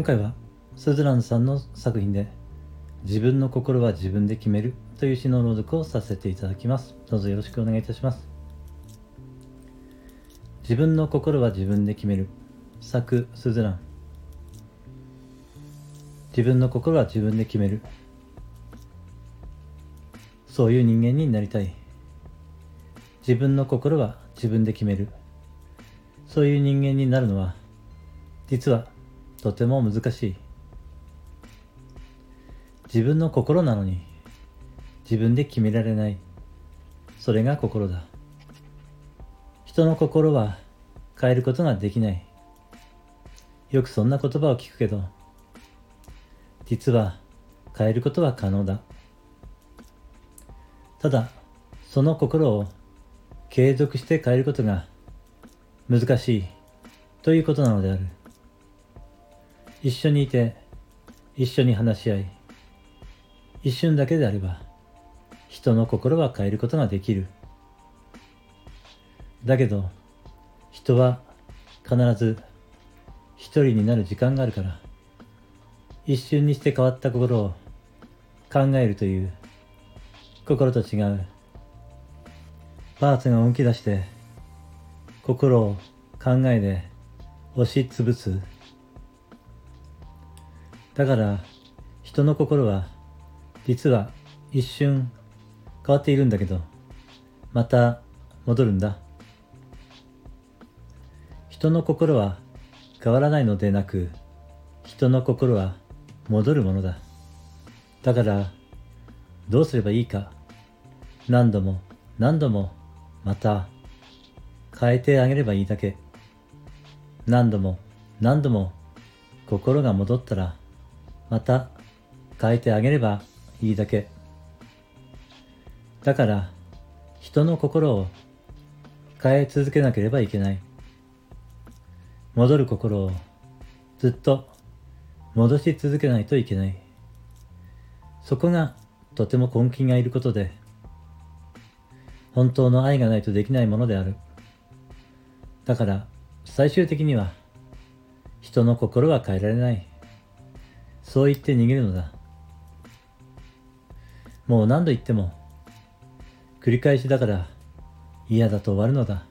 今回はスズランさんの作品で自分の心は自分で決めるという詩の朗読をさせていただきます。どうぞよろしくお願いいたします。自分の心は自分で決める。作スズラン。自分の心は自分で決める。そういう人間になりたい。自分の心は自分で決める。そういう人間になるのは実はとても難しい。自分の心なのに自分で決められない。それが心だ。人の心は変えることができない。よくそんな言葉を聞くけど実は変えることは可能だ。ただその心を継続して変えることが難しいということなのである。一緒にいて一緒に話し合い一瞬だけであれば人の心は変えることができる。だけど人は必ず一人になる時間があるから一瞬にして変わった心を考えるという心と違うパーツが動き出して心を考えで押しつぶす。だから人の心は実は一瞬変わっているんだけどまた戻るんだ。人の心は変わらないのでなく人の心は戻るものだ。だからどうすればいいか。何度も何度もまた変えてあげればいいだけ。何度も何度も心が戻ったらまた変えてあげればいいだけ。だから人の心を変え続けなければいけない。戻る心をずっと戻し続けないといけない。そこがとても根気がいることで本当の愛がないとできないものである。だから最終的には人の心は変えられない。そう言って逃げるのだ。もう何度言っても繰り返しだから嫌だと終わるのだ。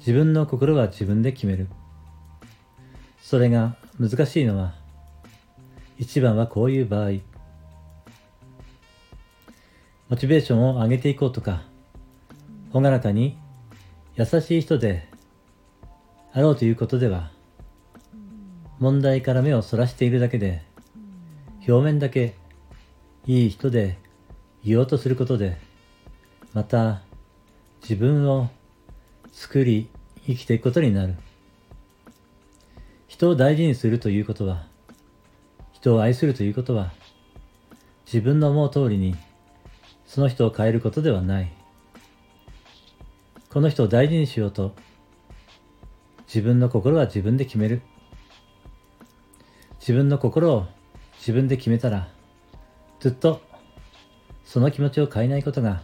自分の心は自分で決める。それが難しいのは一番はこういう場合。モチベーションを上げていこうとか朗らかに優しい人であろうということでは問題から目をそらしているだけで表面だけいい人で言おうとすることでまた自分を作り生きていくことになる。人を大事にするということは人を愛するということは自分の思う通りにその人を変えることではない。この人を大事にしようと自分の心は自分で決める。自分の心を自分で決めたらずっとその気持ちを変えないことが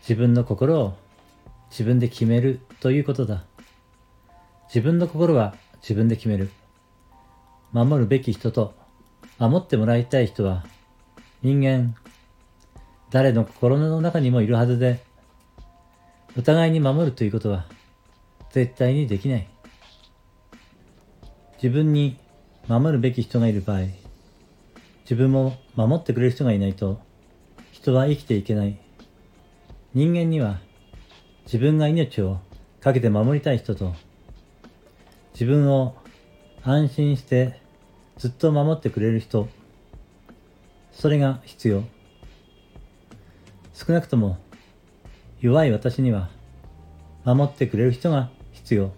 自分の心を自分で決めるということだ。自分の心は自分で決める。守るべき人と守ってもらいたい人は人間誰の心の中にもいるはずでお互いに守るということは絶対にできない。自分に守るべき人がいる場合自分も守ってくれる人がいないと人は生きていけない。人間には自分が命をかけて守りたい人と自分を安心してずっと守ってくれる人それが必要。少なくとも弱い私には守ってくれる人が必要。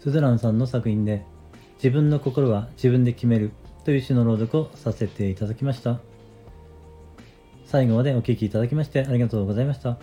スズランさんの作品で自分の心は自分で決めるという詩の朗読をさせていただきました。最後までお聴きいただきましてありがとうございました。